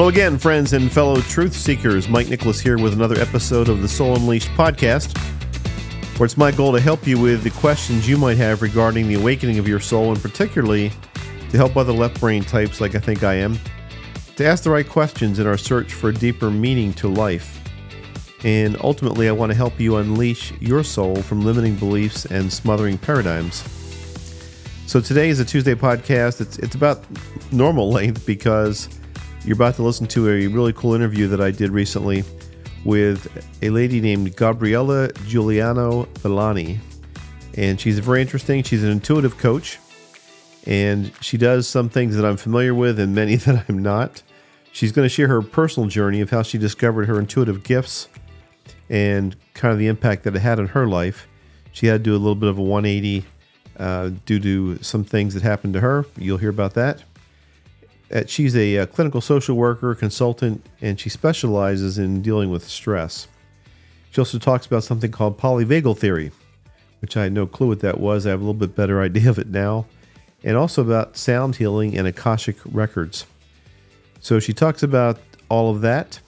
Hello again, friends and fellow truth seekers. Mike Nicholas here with another episode of the Soul Unleashed podcast, where it's my goal to help you with the questions you might have regarding the awakening of your soul, and particularly to help other left brain types like I think I am to ask the right questions in our search for a deeper meaning to life. And ultimately, I want to help you unleash your soul from limiting beliefs and smothering paradigms. So today is a Tuesday podcast. It's it's about normal length because you're about to listen to a really cool interview that I did recently with a lady named Gabriella Juliano Villani. And she's very interesting. She's an intuitive coach, and she does some things that I'm familiar with and many that I'm not. She's going to share her personal journey of how she discovered her intuitive gifts and kind of the impact that it had on her life. She had to do a little bit of a 180 uh, due to some things that happened to her. You'll hear about that. Uh, she's a, a, clinical social worker, consultant, and she specializes in dealing with stress. She also talks about something called polyvagal theory, which I had no clue what that was. I have a little bit better idea of it now, and also about sound healing and Akashic records. So she talks about all of that.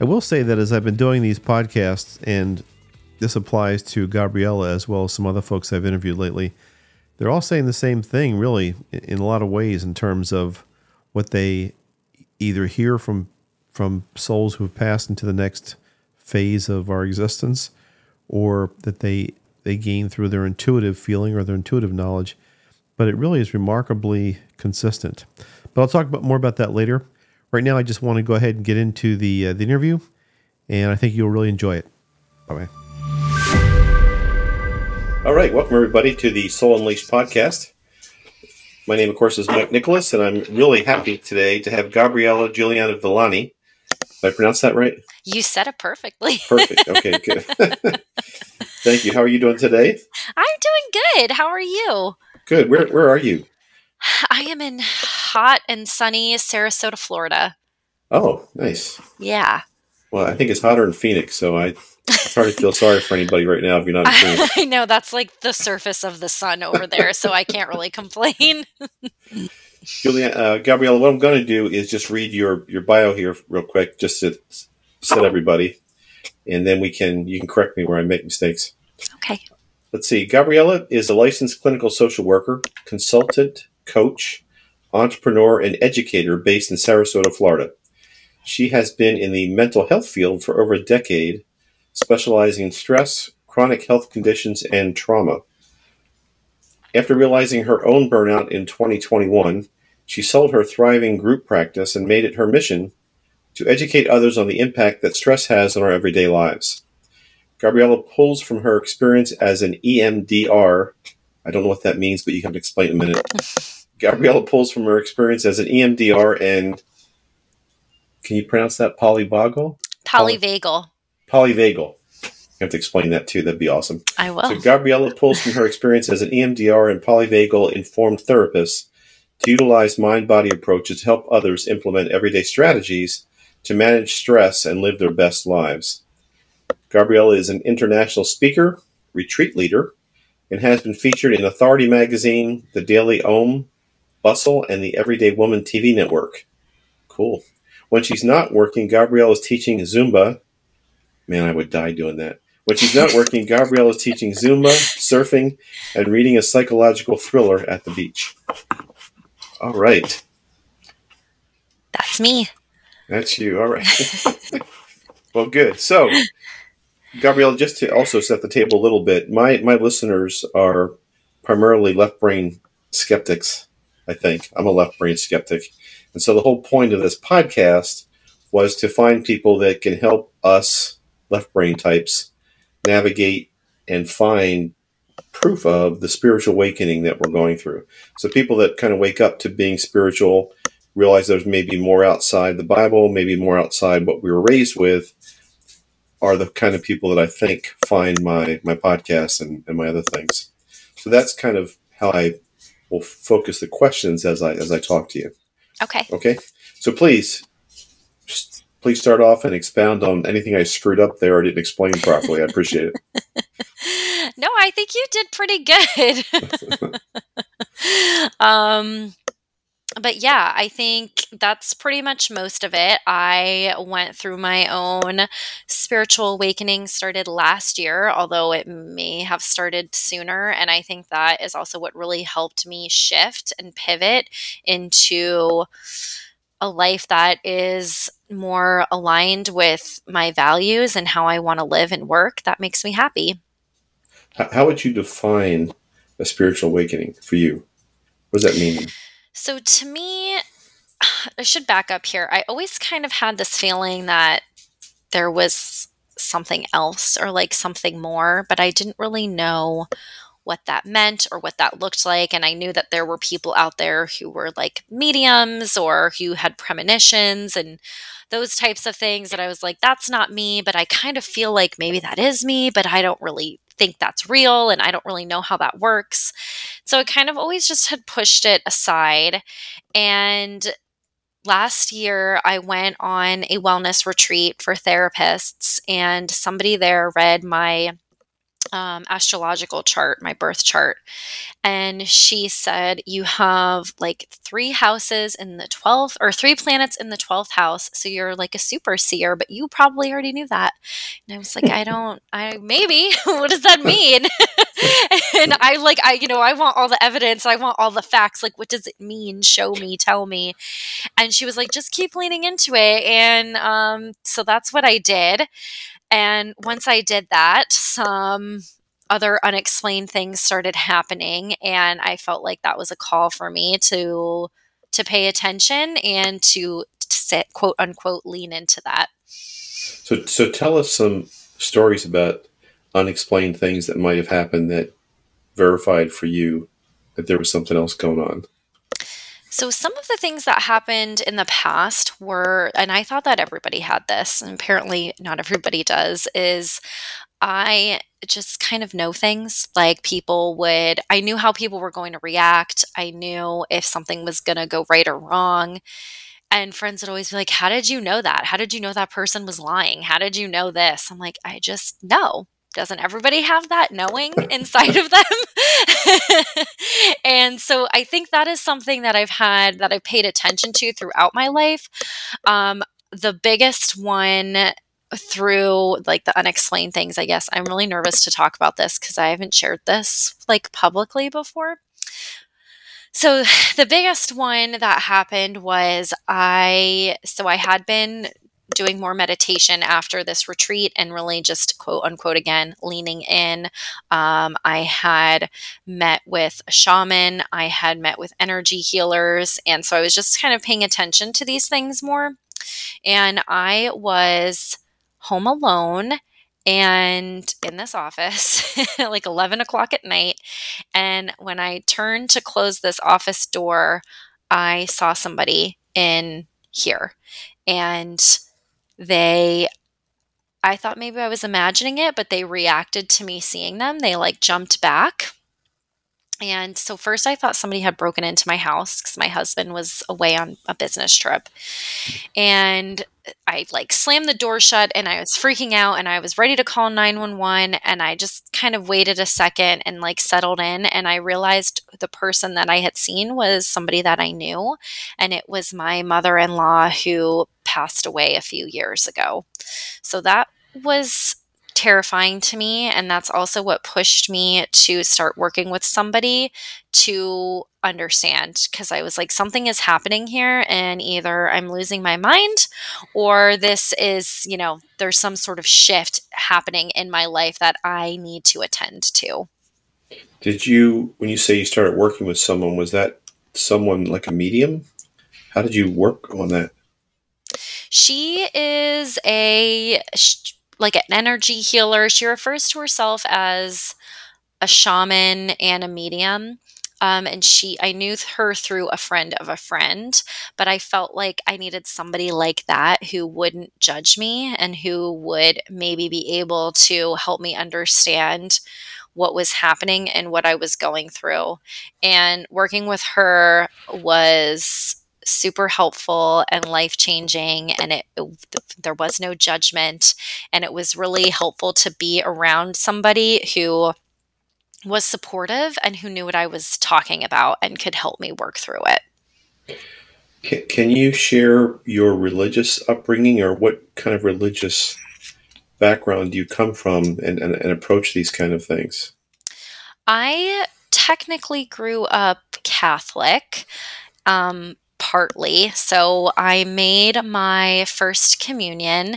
I will say that as I've been doing these podcasts, and this applies to Gabriella as well as some other folks I've interviewed lately, they're all saying the same thing, really, in a lot of ways, in terms of what they either hear from from souls who have passed into the next phase of our existence, or that they they gain through their intuitive feeling or their intuitive knowledge. But it really is remarkably consistent. But I'll talk about more about that later. Right now, I just want to go ahead and get into the uh, the interview, and I think you'll really enjoy it. Bye bye. All right, welcome everybody to the Soul Unleashed podcast. My name, of course, is Mike Nicholas, and I'm really happy today to have Gabriella Juliano Villani. Did I pronounce that right? You said it perfectly. Perfect. Okay, good. Thank you. How are you doing today? I'm doing good. How are you? Good. Where Where are you? I am in hot and sunny Sarasota, Florida. Oh, nice. Yeah. Well, I think it's hotter in Phoenix, so I it's hard to feel sorry for anybody right now if you're not. I know that's like the surface of the sun over there, so I can't really complain. Julia, uh, Gabriella, what I'm going to do is just read your your bio here real quick, just to set everybody, and then we can you can correct me where I make mistakes. Okay. Let's see. Gabriella is a licensed clinical social worker, consultant, coach, entrepreneur, and educator based in Sarasota, Florida. She has been in the mental health field for over a decade specializing in stress, chronic health conditions, and trauma. After realizing her own burnout in 2021, she sold her thriving group practice and made it her mission to educate others on the impact that stress has on our everyday lives. Gabriella pulls from her experience as an EMDR. I don't know what that means, but you can explain in a minute. Gabriella pulls from her experience as an EMDR and can you pronounce that polyvagal? Polyvagal polyvagal. You have to explain that too. That'd be awesome. I will. So Gabriella pulls from her experience as an EMDR and polyvagal informed therapist to utilize mind-body approaches to help others implement everyday strategies to manage stress and live their best lives. Gabriella is an international speaker, retreat leader, and has been featured in Authority Magazine, The Daily Om, Bustle, and the Everyday Woman TV network. Cool. When she's not working, Gabriella is teaching Zumba Man, I would die doing that. When she's not working, Gabrielle is teaching Zumba, surfing, and reading a psychological thriller at the beach. All right. That's me. That's you. All right. well, good. So, Gabrielle, just to also set the table a little bit, my, my listeners are primarily left brain skeptics, I think. I'm a left brain skeptic. And so the whole point of this podcast was to find people that can help us left brain types navigate and find proof of the spiritual awakening that we're going through. So people that kind of wake up to being spiritual realize there's maybe more outside the Bible, maybe more outside what we were raised with, are the kind of people that I think find my my podcast and, and my other things. So that's kind of how I will focus the questions as I as I talk to you. Okay. Okay. So please please start off and expound on anything I screwed up there or didn't explain properly. I appreciate it. no, I think you did pretty good. um, but yeah, I think that's pretty much most of it. I went through my own spiritual awakening started last year, although it may have started sooner. And I think that is also what really helped me shift and pivot into a life that is more aligned with my values and how I want to live and work. That makes me happy. How would you define a spiritual awakening for you? What does that mean? So to me, I should back up here. I always kind of had this feeling that there was something else or like something more, but I didn't really know what that meant or what that looked like. And I knew that there were people out there who were like mediums or who had premonitions and those types of things that I was like, that's not me, but I kind of feel like maybe that is me, but I don't really think that's real and I don't really know how that works. So I kind of always just had pushed it aside. And last year I went on a wellness retreat for therapists, and somebody there read my um, astrological chart, my birth chart. And she said, You have like three houses in the 12th or three planets in the 12th house. So you're like a super seer, but you probably already knew that. And I was like, I don't, I maybe. what does that mean? and I like, I, you know, I want all the evidence. I want all the facts. Like, what does it mean? Show me, tell me. And she was like, just keep leaning into it. And um, so that's what I did. And once I did that, some other unexplained things started happening and I felt like that was a call for me to to pay attention and to, to sit quote unquote lean into that. So so tell us some stories about unexplained things that might have happened that verified for you that there was something else going on. So, some of the things that happened in the past were, and I thought that everybody had this, and apparently not everybody does, is I just kind of know things. Like people would, I knew how people were going to react. I knew if something was going to go right or wrong. And friends would always be like, How did you know that? How did you know that person was lying? How did you know this? I'm like, I just know doesn't everybody have that knowing inside of them? and so I think that is something that I've had that I've paid attention to throughout my life. Um, the biggest one through like the unexplained things, I guess. I'm really nervous to talk about this because I haven't shared this like publicly before. So the biggest one that happened was I so I had been doing more meditation after this retreat and really just quote unquote again leaning in. Um, I had met with a shaman, I had met with energy healers. And so I was just kind of paying attention to these things more. And I was home alone and in this office like 11 o'clock at night. And when I turned to close this office door, I saw somebody in here. And they I thought maybe I was imagining it, but they reacted to me seeing them. They like jumped back. And so first I thought somebody had broken into my house cuz my husband was away on a business trip. And I like slammed the door shut and I was freaking out and I was ready to call 911 and I just kind of waited a second and like settled in and I realized the person that I had seen was somebody that I knew and it was my mother-in-law who passed away a few years ago. So that was terrifying to me. And that's also what pushed me to start working with somebody to understand because I was like, something is happening here, and either I'm losing my mind or this is, you know, there's some sort of shift happening in my life that I need to attend to. Did you, when you say you started working with someone, was that someone like a medium? How did you work on that? She is a like an energy healer. She refers to herself as a shaman and a medium. Um, and she, I knew her through a friend of a friend, but I felt like I needed somebody like that who wouldn't judge me and who would maybe be able to help me understand what was happening and what I was going through. And working with her was super helpful and life changing and it, it, there was no judgment and it was really helpful to be around somebody who was supportive and who knew what I was talking about and could help me work through it. Can, can you share your religious upbringing or what kind of religious background do you come from and, and, and approach these kind of things? I technically grew up Catholic. Um, partly. So I made my first communion.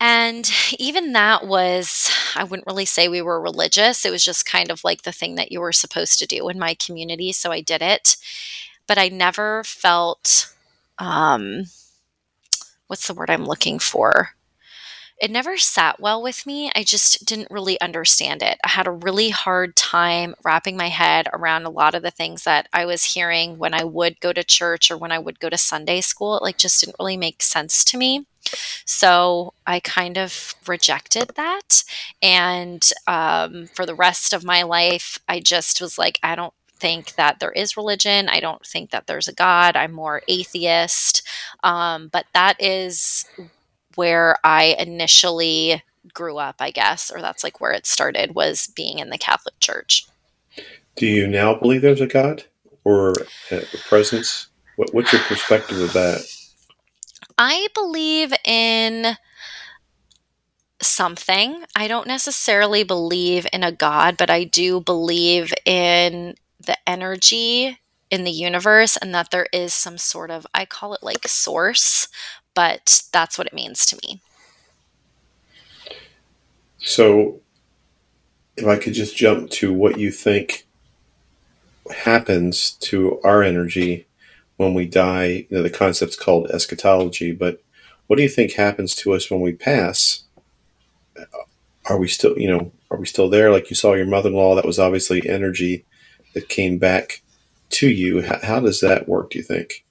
And even that was, I wouldn't really say we were religious. It was just kind of like the thing that you were supposed to do in my community. So I did it. But I never felt, um, what's the word I'm looking for? it never sat well with me. I just didn't really understand it. I had a really hard time wrapping my head around a lot of the things that I was hearing when I would go to church or when I would go to Sunday school. It like just didn't really make sense to me. So I kind of rejected that. And um, for the rest of my life, I just was like, I don't think that there is religion. I don't think that there's a God. I'm more atheist. Um, but that is where I initially grew up, I guess, or that's like where it started was being in the Catholic Church. Do you now believe there's a God or a presence? What, what's your perspective of that? I believe in something. I don't necessarily believe in a God, but I do believe in the energy in the universe and that there is some sort of, I call it like source, but that's what it means to me. So, if I could just jump to what you think happens to our energy when we die, you know, the concept's called eschatology, but what do you think happens to us when we pass? Are we still, you know, are we still there? Like you saw your mother in law, that was obviously energy that came back to you. How, how does that work, do you think?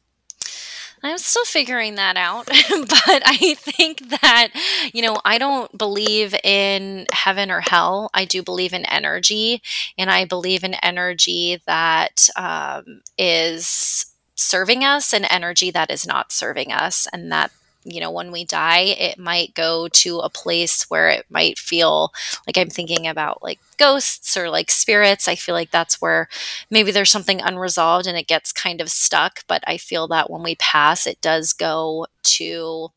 I'm still figuring that out, but I think that, you know, I don't believe in heaven or hell. I do believe in energy, and I believe in energy that um, is serving us and energy that is not serving us, and that you know, when we die, it might go to a place where it might feel like I'm thinking about like ghosts or like spirits. I feel like that's where maybe there's something unresolved and it gets kind of stuck. But I feel that when we pass, it does go to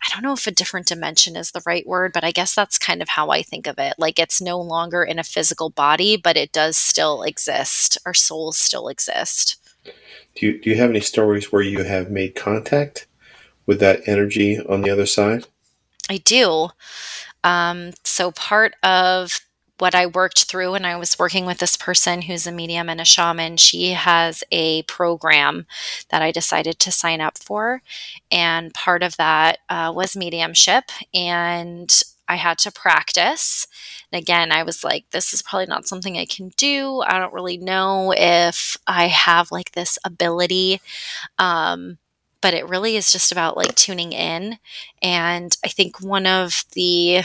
I don't know if a different dimension is the right word, but I guess that's kind of how I think of it. Like it's no longer in a physical body, but it does still exist. Our souls still exist. Do you, do you have any stories where you have made contact with that energy on the other side? I do. Um, so part of what I worked through when I was working with this person who's a medium and a shaman, she has a program that I decided to sign up for. And part of that uh, was mediumship. And I had to practice. And again, I was like, this is probably not something I can do. I don't really know if I have like this ability. Um, but it really is just about like tuning in. And I think one of the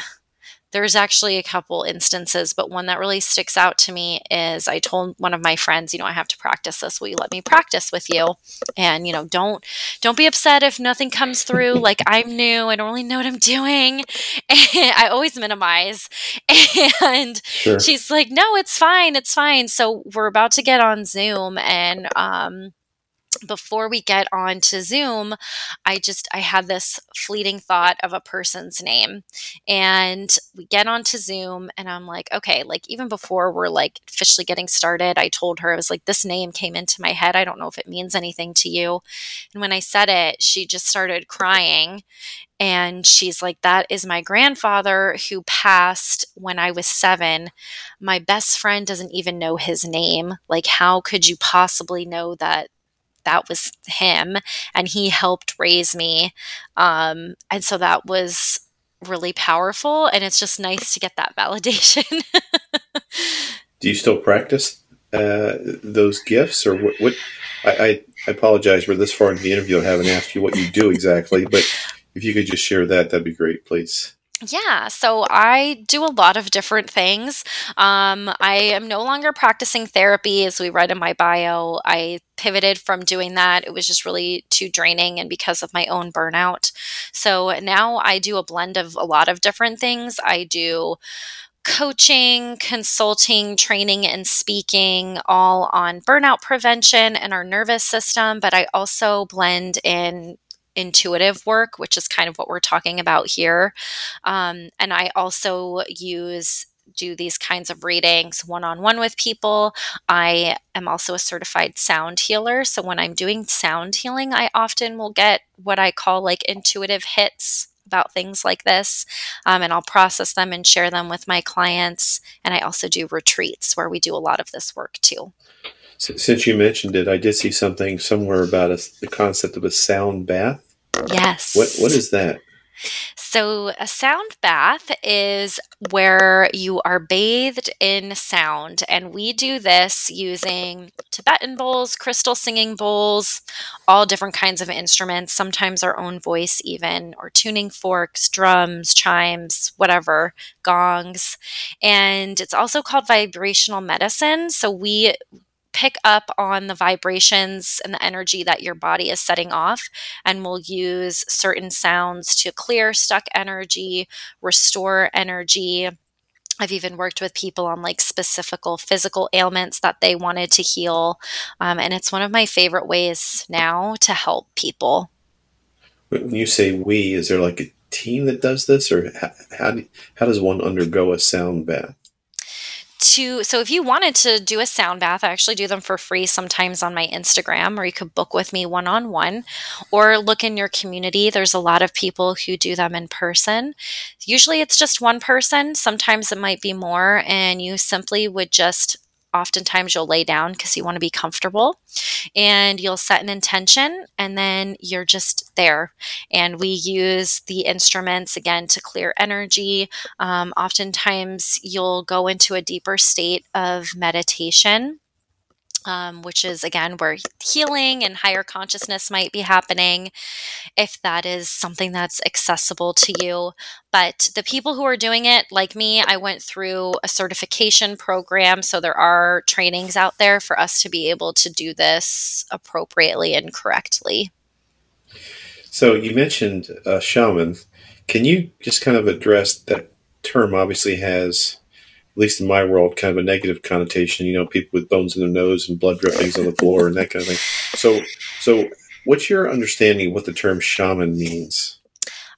there's actually a couple instances, but one that really sticks out to me is I told one of my friends, you know, I have to practice this. Will you let me practice with you? And you know, don't don't be upset if nothing comes through. like I'm new, I don't really know what I'm doing. And I always minimize. And sure. she's like, no, it's fine, it's fine. So we're about to get on Zoom, and um, before we get on to zoom i just i had this fleeting thought of a person's name and we get on to zoom and i'm like okay like even before we're like officially getting started i told her i was like this name came into my head i don't know if it means anything to you and when i said it she just started crying and she's like, That is my grandfather who passed when I was seven. My best friend doesn't even know his name. Like, how could you possibly know that that was him and he helped raise me um, and so that was really powerful and it's just nice to get that validation do you still practice uh, those gifts or what, what I, I, apologize we're this far into the interview i haven't asked you what you do exactly but if you could just share that that'd be great please yeah, so I do a lot of different things. Um, I am no longer practicing therapy, as we read in my bio. I pivoted from doing that. It was just really too draining and because of my own burnout. So now I do a blend of a lot of different things. I do coaching, consulting, training, and speaking all on burnout prevention and our nervous system, but I also blend in intuitive work, which is kind of what we're talking about here. Um, and I also use do these kinds of readings one on one with people. I am also a certified sound healer. So when I'm doing sound healing, I often will get what I call like intuitive hits about things like this. Um, and I'll process them and share them with my clients. And I also do retreats where we do a lot of this work too. Since you mentioned it, I did see something somewhere about a, the concept of a sound bath. Yes. What What is that? So, a sound bath is where you are bathed in sound, and we do this using Tibetan bowls, crystal singing bowls, all different kinds of instruments, sometimes our own voice, even, or tuning forks, drums, chimes, whatever, gongs. And it's also called vibrational medicine. So, we pick up on the vibrations and the energy that your body is setting off and will use certain sounds to clear stuck energy, restore energy. I've even worked with people on like specific physical ailments that they wanted to heal. Um, and it's one of my favorite ways now to help people. When you say we, is there like a team that does this, or how, how, how does one undergo a sound bath? To so if you wanted to do a sound bath, I actually do them for free sometimes on my Instagram, or you could book with me one on one, or look in your community. There's a lot of people who do them in person. Usually it's just one person, sometimes it might be more, and you simply would just oftentimes you'll lay down because you want to be comfortable and you'll set an intention and then you're just there. And we use the instruments again to clear energy. Um, oftentimes you'll go into a deeper state of meditation um, which is again where healing and higher consciousness might be happening if that is something that's accessible to you. But the people who are doing it, like me, I went through a certification program. So there are trainings out there for us to be able to do this appropriately and correctly. So you mentioned uh, shaman. Can you just kind of address that term? Obviously, has at least in my world, kind of a negative connotation. You know, people with bones in their nose and blood drippings on the floor and that kind of thing. So, so what's your understanding of what the term shaman means?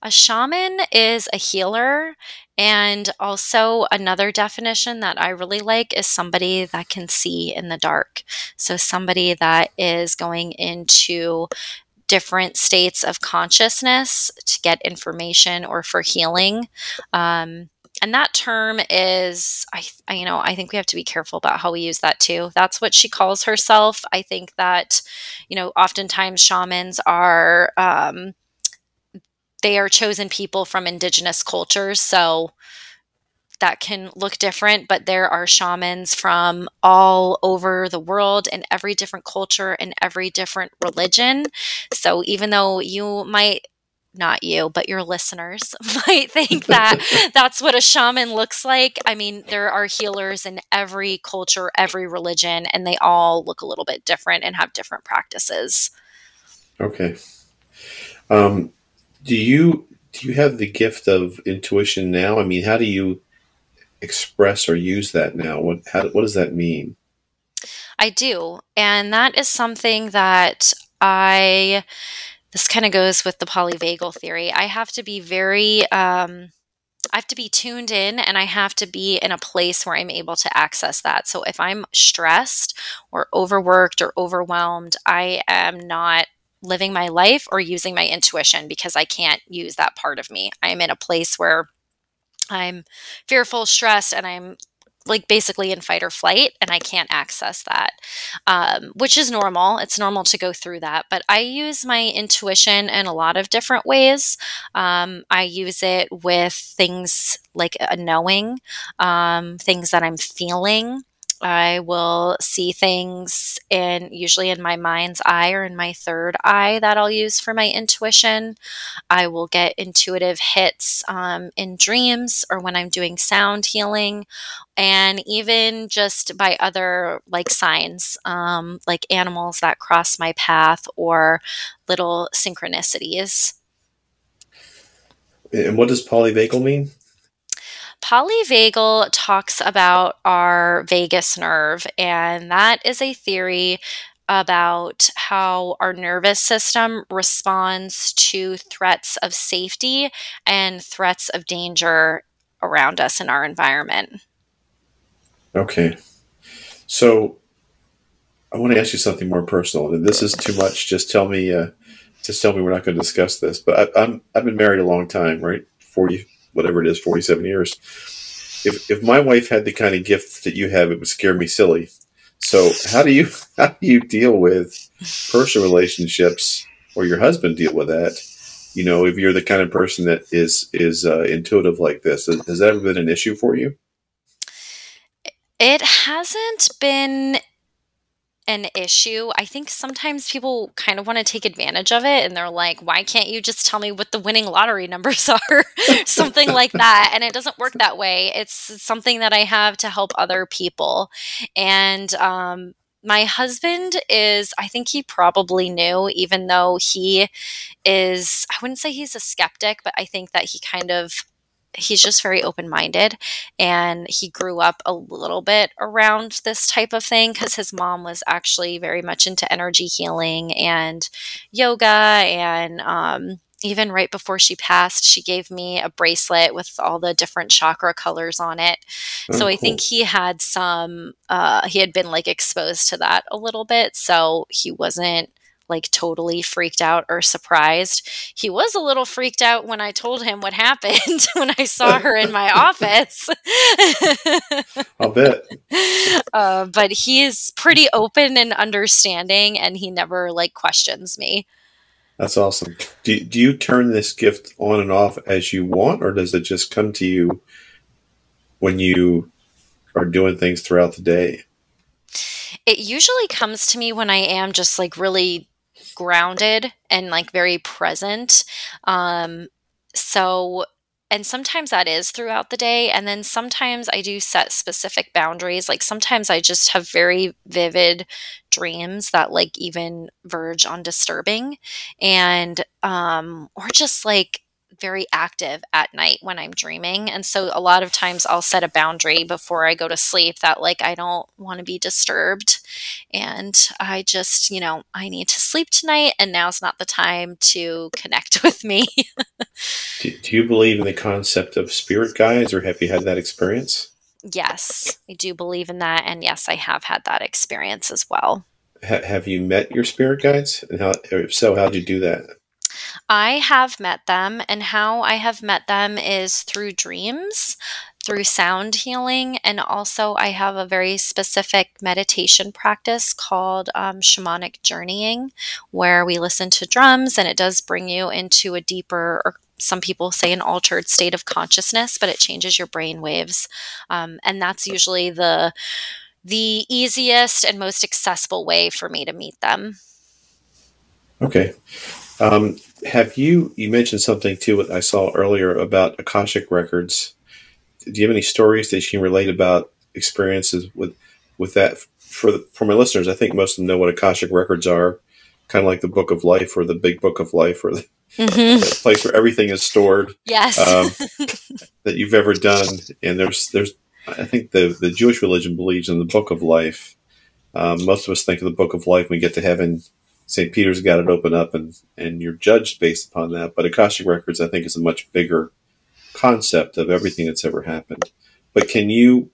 A shaman is a healer. And also, another definition that I really like is somebody that can see in the dark. So, somebody that is going into different states of consciousness to get information or for healing. Um, and that term is I, I, you know i think we have to be careful about how we use that too that's what she calls herself i think that you know oftentimes shamans are um, they are chosen people from indigenous cultures so that can look different, but there are shamans from all over the world in every different culture and every different religion. So even though you might not you, but your listeners might think that that's what a shaman looks like. I mean, there are healers in every culture, every religion, and they all look a little bit different and have different practices. Okay. Um, do you do you have the gift of intuition now? I mean, how do you express or use that now? What how, what does that mean? I do, and that is something that I this kind of goes with the polyvagal theory. I have to be very, um, I have to be tuned in and I have to be in a place where I'm able to access that. So if I'm stressed or overworked or overwhelmed, I am not living my life or using my intuition because I can't use that part of me. I'm in a place where I'm fearful, stressed, and I'm like basically in fight or flight and I can't access that, um, which is normal. It's normal to go through that. But I use my intuition in a lot of different ways. Um, I use it with things like a knowing, um, things that I'm feeling. I will see things in usually in my mind's eye or in my third eye that I'll use for my intuition. I will get intuitive hits um, in dreams or when I'm doing sound healing, and even just by other like signs, um, like animals that cross my path or little synchronicities. And what does polyvagal mean? Polyvagal talks about our vagus nerve, and that is a theory about how our nervous system responds to threats of safety and threats of danger around us in our environment. Okay. So I want to ask you something more personal. And this is too much. Just tell me, uh, just tell me we're not going to discuss this. But I, I'm, I've been married a long time, right? 40, whatever it is, 47 years. If, if my wife had the kind of gift that you have, it would scare me silly. So how do you how do you deal with personal relationships or your husband deal with that? You know, if you're the kind of person that is is uh, intuitive like this, has that ever been an issue for you? It hasn't been an issue. I think sometimes people kind of want to take advantage of it and they're like, why can't you just tell me what the winning lottery numbers are? something like that. And it doesn't work that way. It's something that I have to help other people. And, um, my husband is, I think he probably knew, even though he is, I wouldn't say he's a skeptic, but I think that he kind of he's just very open minded and he grew up a little bit around this type of thing because his mom was actually very much into energy healing and yoga and um, even right before she passed, she gave me a bracelet with all the different chakra colors on it. Oh, so I cool. think he had some, uh, he had been like exposed to that a little bit. So he wasn't like totally freaked out or surprised. He was a little freaked out when I told him what happened when I saw her in my office. I'll bet. Uh, but he is pretty open and understanding, and he never like questions me. That's awesome. Do, do you turn this gift on and off as you want, or does it just come to you when you are doing things throughout the day? It usually comes to me when I am just like really grounded and like very present. Um, so, and sometimes that is throughout the day. And then sometimes I do set specific boundaries. Like sometimes I just have very vivid dreams that like even verge on disturbing. And, um, or just like, very active at night when I'm dreaming. And so a lot of times I'll set a boundary before I go to sleep that like I don't want to be disturbed and I just, you know, I need to sleep tonight and now's not the time to connect with me. do, do, you believe in the concept of spirit guides or have you had that experience? Yes, I do believe in that and yes, I have had that experience as well. have you met your spirit guides? And how, if so, how did you do that? I have met them, and how I have met them is through dreams, through sound healing, and also I have a very specific meditation practice called um, shamanic journeying, where we listen to drums and it does bring you into a deeper or some people say an altered state of consciousness, but it changes your brain waves, um, and that's usually the the easiest and most accessible way for me to meet them. Okay. Um, have you, you mentioned something too, what I saw earlier about Akashic Records. Do you have any stories that you can relate about experiences with, with that? For, the, for my listeners, I think most of them know what Akashic Records are, kind of like the Book of Life or the Big Book of Life or the, mm-hmm. the place where everything is stored. Yes. Um, that you've ever done. And there's, there's, I think the, the Jewish religion believes in the Book of Life. Um, most of us think of the Book of Life when we get to heaven St. Peter's got it open up and, and you're judged based upon that. But Akashic Records, I think, is a much bigger concept of everything that's ever happened. But can you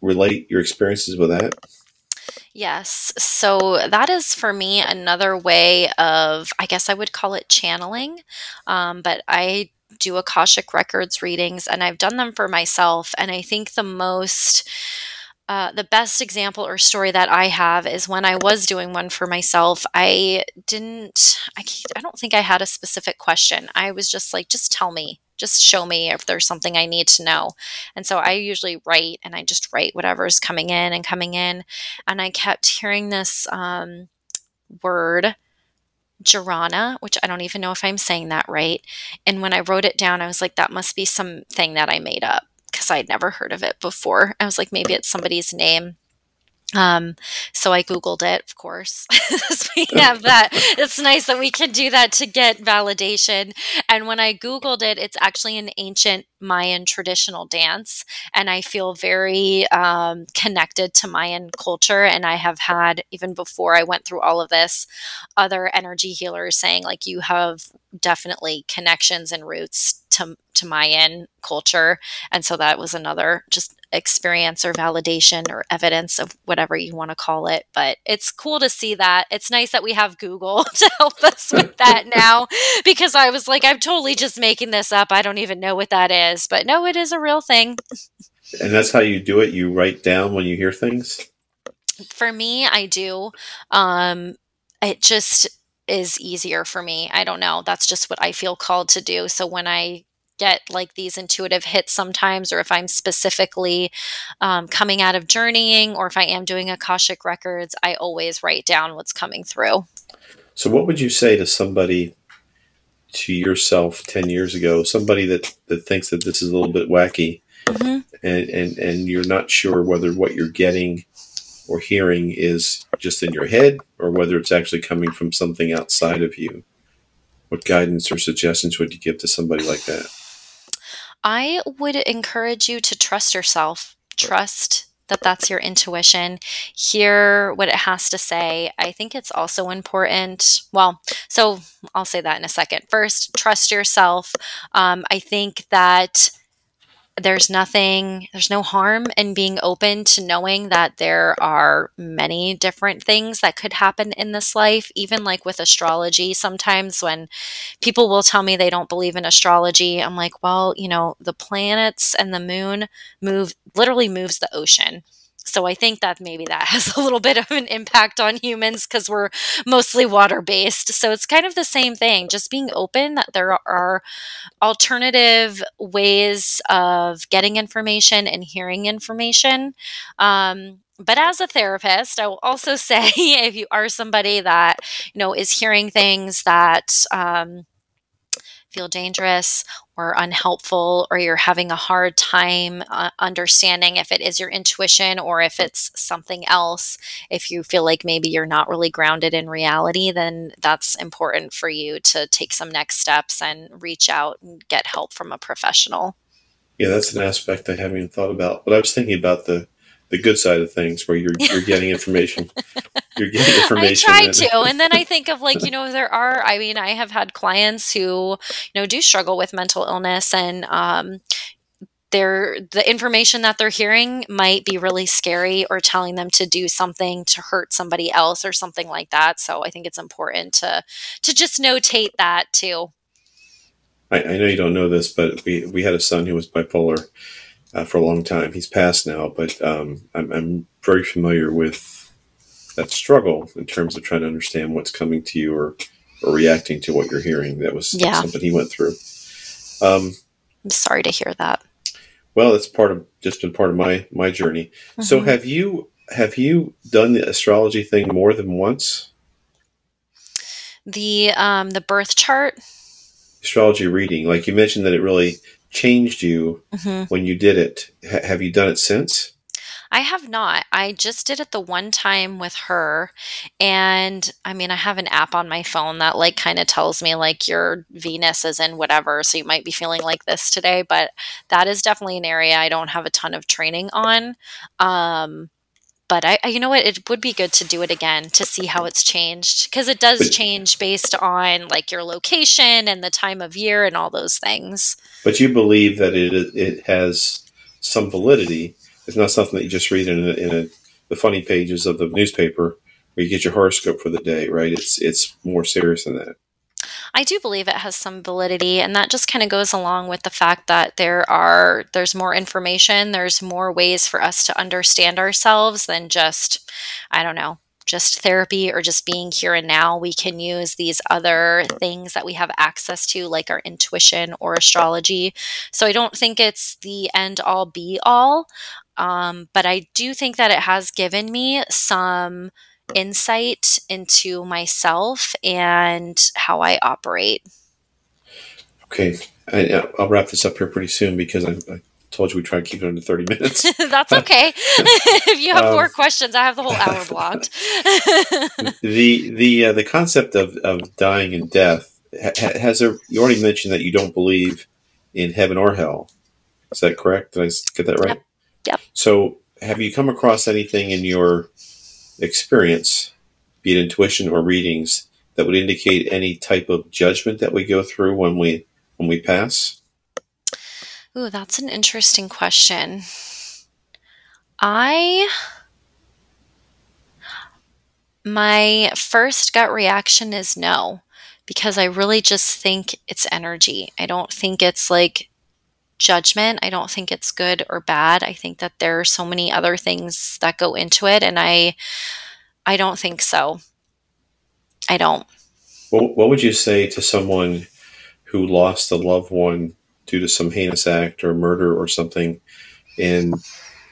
relate your experiences with that? Yes. So that is for me another way of, I guess I would call it channeling. Um, but I do Akashic Records readings and I've done them for myself. And I think the most uh, the best example or story that I have is when I was doing one for myself. I didn't, I, I don't think I had a specific question. I was just like, just tell me, just show me if there's something I need to know. And so I usually write and I just write whatever's coming in and coming in. And I kept hearing this um, word. Jarana, which I don't even know if I'm saying that right. And when I wrote it down, I was like, that must be something that I made up because I'd never heard of it before. I was like, maybe it's somebody's name. Um, so I Googled it, of course. we have that. It's nice that we can do that to get validation. And when I Googled it, it's actually an ancient Mayan traditional dance. And I feel very um, connected to Mayan culture. And I have had, even before I went through all of this, other energy healers saying, like, you have definitely connections and roots to, to Mayan culture. And so that was another just experience or validation or evidence of whatever you want to call it. But it's cool to see that. It's nice that we have Google to help us with that now because I was like, I'm totally just making this up. I don't even know what that is. But no, it is a real thing. And that's how you do it? You write down when you hear things? For me, I do. Um, it just is easier for me. I don't know. That's just what I feel called to do. So when I get like these intuitive hits sometimes, or if I'm specifically um, coming out of journeying, or if I am doing Akashic records, I always write down what's coming through. So, what would you say to somebody, to yourself 10 years ago, somebody that, that thinks that this is a little bit wacky mm-hmm. and, and, and you're not sure whether what you're getting or hearing is just in your head or whether it's actually coming from something outside of you? What guidance or suggestions would you give to somebody like that? I would encourage you to trust yourself. Trust that that's your intuition. Hear what it has to say. I think it's also important. Well, so I'll say that in a second. First, trust yourself. Um, I think that there's nothing, there's no harm in being open to knowing that there are many different things that could happen in this life. Even like with astrology, sometimes when people will tell me they don't believe in astrology, I'm like, well, you know, the planets and the moon move, literally moves the ocean. So I think that maybe that has a little bit of an impact on humans because we're mostly water based. So it's kind of the same thing, just being open that there are alternative ways of getting information and hearing information. Um, but as a therapist, I will also say if you are somebody that you know is hearing things that um, feel dangerous or unhelpful, or you're having a hard time uh, understanding if it is your intuition or if it's something else, if you feel like maybe you're not really grounded in reality, then that's important for you to take some next steps and reach out and get help from a professional. Yeah, that's an aspect I haven't even thought about. But I was thinking about the the good side of things where you're you're getting information. You're getting information. I try to, and then I think of like you know there are. I mean, I have had clients who you know do struggle with mental illness, and um, they're the information that they're hearing might be really scary or telling them to do something to hurt somebody else or something like that. So I think it's important to to just notate that too. I, I know you don't know this, but we we had a son who was bipolar uh, for a long time. He's passed now, but um, I'm, I'm, very familiar with that struggle in terms of trying to understand what's coming to you or, or reacting to what you're hearing. That was yeah. something he went through. Um, I'm sorry to hear that. Well, it's part of just been part of my my journey. Mm-hmm. So have you have you done the astrology thing more than once? The um the birth chart astrology reading, like you mentioned that it really changed you mm-hmm. when you did it. H- have you done it since? I have not. I just did it the one time with her. And I mean, I have an app on my phone that like kind of tells me like your Venus is in whatever. So you might be feeling like this today, but that is definitely an area I don't have a ton of training on. Um, but I, I, you know what it would be good to do it again to see how it's changed because it does change based on like your location and the time of year and all those things but you believe that it it has some validity it's not something that you just read in, a, in a, the funny pages of the newspaper where you get your horoscope for the day right it's it's more serious than that I do believe it has some validity and that just kind of goes along with the fact that there are there's more information, there's more ways for us to understand ourselves than just I don't know, just therapy or just being here and now. We can use these other things that we have access to, like our intuition or astrology. So I don't think it's the end all be all. Um, but I do think that it has given me some insight into myself and how I operate. Okay, I, will wrap this up here pretty soon because I, I, told you we try to keep it under 30 minutes. That's okay. if you have Um, more questions, I have the whole hour blocked. the the uh, the concept of, of dying and death ha- ha- has there. You already mentioned that you don't believe in heaven or hell. Is that correct? Did I get that right? Yep. Yep. So, have you come across anything in your experience, be it intuition or readings, that would indicate any type of judgment that we go through when we when we pass? Ooh, that's an interesting question. I my first gut reaction is no because I really just think it's energy. I don't think it's like judgment. I don't think it's good or bad. I think that there are so many other things that go into it and I I don't think so. I don't. What, what would you say to someone who lost a loved one due to some heinous act or murder or something, and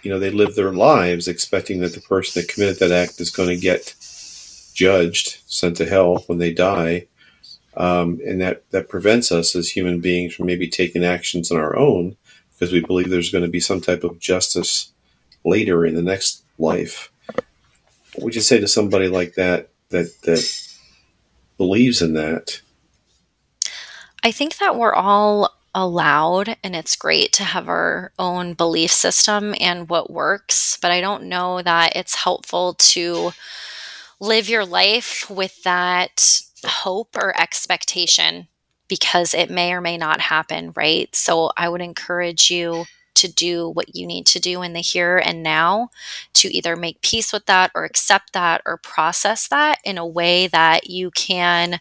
you know they live their lives expecting that the person that committed that act is going to get judged, sent to hell when they die, um, and that that prevents us as human beings from maybe taking actions on our own because we believe there's going to be some type of justice later in the next life. What would you say to somebody like that that that believes in that? I think that we're all allowed and it's great to have our own belief system and what works, but I don't know that it's helpful to live your life with that hope or expectation because it may or may not happen, right? So I would encourage you to do what you need to do in the here and now to either make peace with that or accept that or process that in a way that you can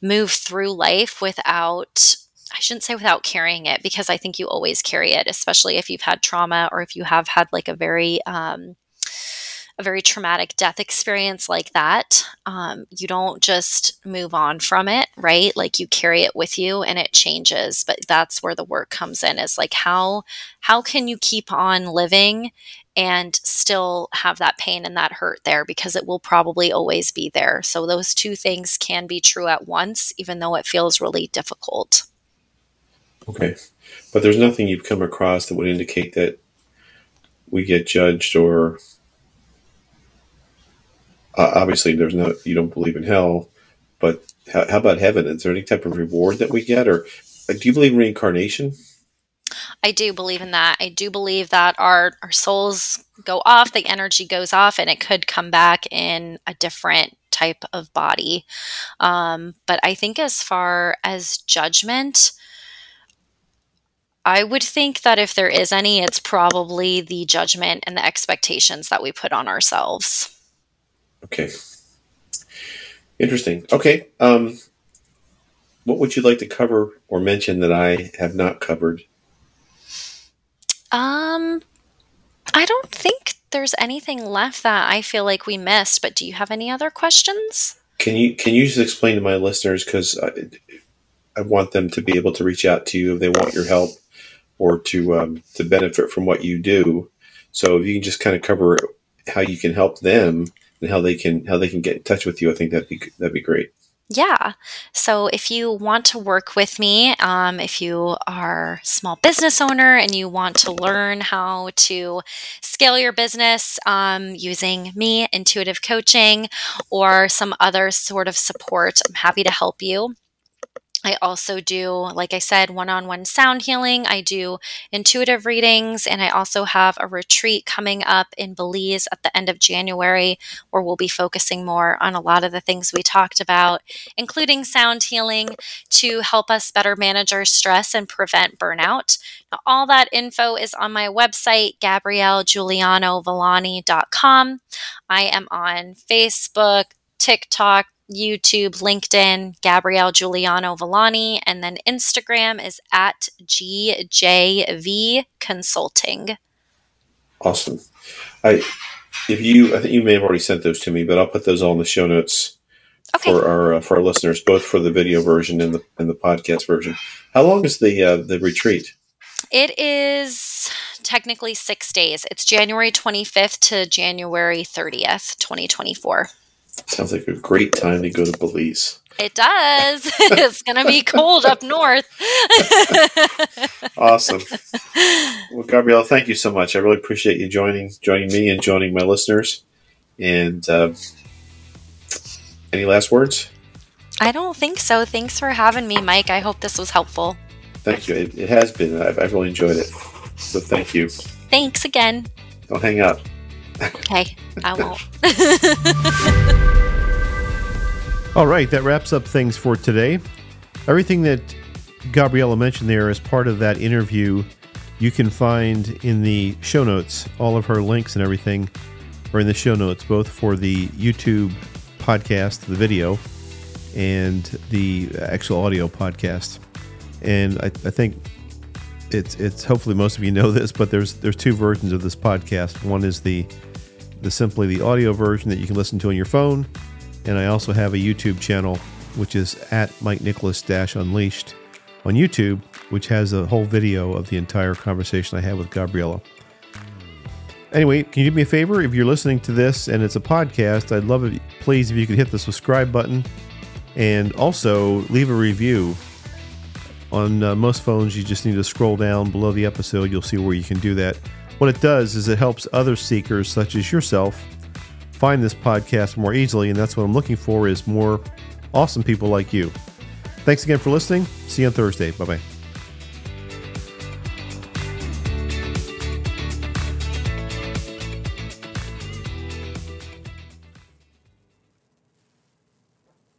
move through life without I shouldn't say without carrying it because I think you always carry it, especially if you've had trauma or if you have had like a very um, a very traumatic death experience like that. Um, you don't just move on from it, right? Like you carry it with you and it changes. But that's where the work comes in. Is like how how can you keep on living and still have that pain and that hurt there because it will probably always be there. So those two things can be true at once, even though it feels really difficult. Okay. But there's nothing you've come across that would indicate that we get judged or uh, obviously there's no you don't believe in hell but how, how about heaven is there any type of reward that we get or uh, do you believe in reincarnation I do believe in that. I do believe that our our souls go off, the energy goes off, and it could come back in a different type of body. Um, but I think as far as judgment, I would think that if there is any, it's probably the judgment and the expectations that we put on ourselves. Okay interesting okay um what would you like to cover or mention that i have not covered Um, I don't think there's anything left that I feel like we missed, but do you have any other questions? can you can you just explain to my listeners because I, I want them to be able to reach out to you if they want your help or to um, to benefit from what you do. So if you can just kind of cover how you can help them and how they can how they can get in touch with you, I think that'd be that'd be great. Yeah. So if you want to work with me, um, if you are small business owner and you want to learn how to scale your business um, using me, intuitive coaching, or some other sort of support, I'm happy to help you. I also do, like I said, one on one sound healing. I do intuitive readings, and I also have a retreat coming up in Belize at the end of January where we'll be focusing more on a lot of the things we talked about, including sound healing to help us better manage our stress and prevent burnout. Now, all that info is on my website, GabrielleJulianoVillani.com. I am on Facebook, TikTok, YouTube, LinkedIn, Gabrielle Juliano Villani, and then Instagram is at GJV Consulting. Awesome. I if you I think you may have already sent those to me, but I'll put those all in the show notes Okay. for our uh, for our listeners, both for the video version and the and the podcast version. How long is the uh, the retreat? It is technically six days. It's January 25th to January 30th, 2024. Sounds like a great time to go to Belize. It does. it's going to be cold up north. awesome. Well, Gabriella, thank you so much. I really appreciate you joining joining me and joining my listeners. And uh, any last words? I don't think so. Thanks for having me, Mike. I hope this was helpful. Thank you. It, it has been. I've, I've really enjoyed it. So thank you. Thanks again. Don't hang up. Okay, I won't. All right, that wraps up things for today. Everything that Gabriella mentioned there as part of that interview, you can find in the show notes. All of her links and everything are in the show notes, both for the YouTube podcast, the video, and the actual audio podcast. And I, I think it's it's hopefully most of you know this, but there's there's two versions of this podcast. One is the the simply the audio version that you can listen to on your phone, and I also have a YouTube channel which is at Mike Nicholas Dash Unleashed on YouTube, which has a whole video of the entire conversation I had with Gabriella. Anyway, can you do me a favor? If you're listening to this and it's a podcast, I'd love it, please, if you could hit the subscribe button and also leave a review. On uh, most phones, you just need to scroll down below the episode. You'll see where you can do that. What it does is it helps other seekers, such as yourself, find this podcast more easily. And that's what I'm looking for is more awesome people like you. Thanks again for listening. See you on Thursday. Bye bye.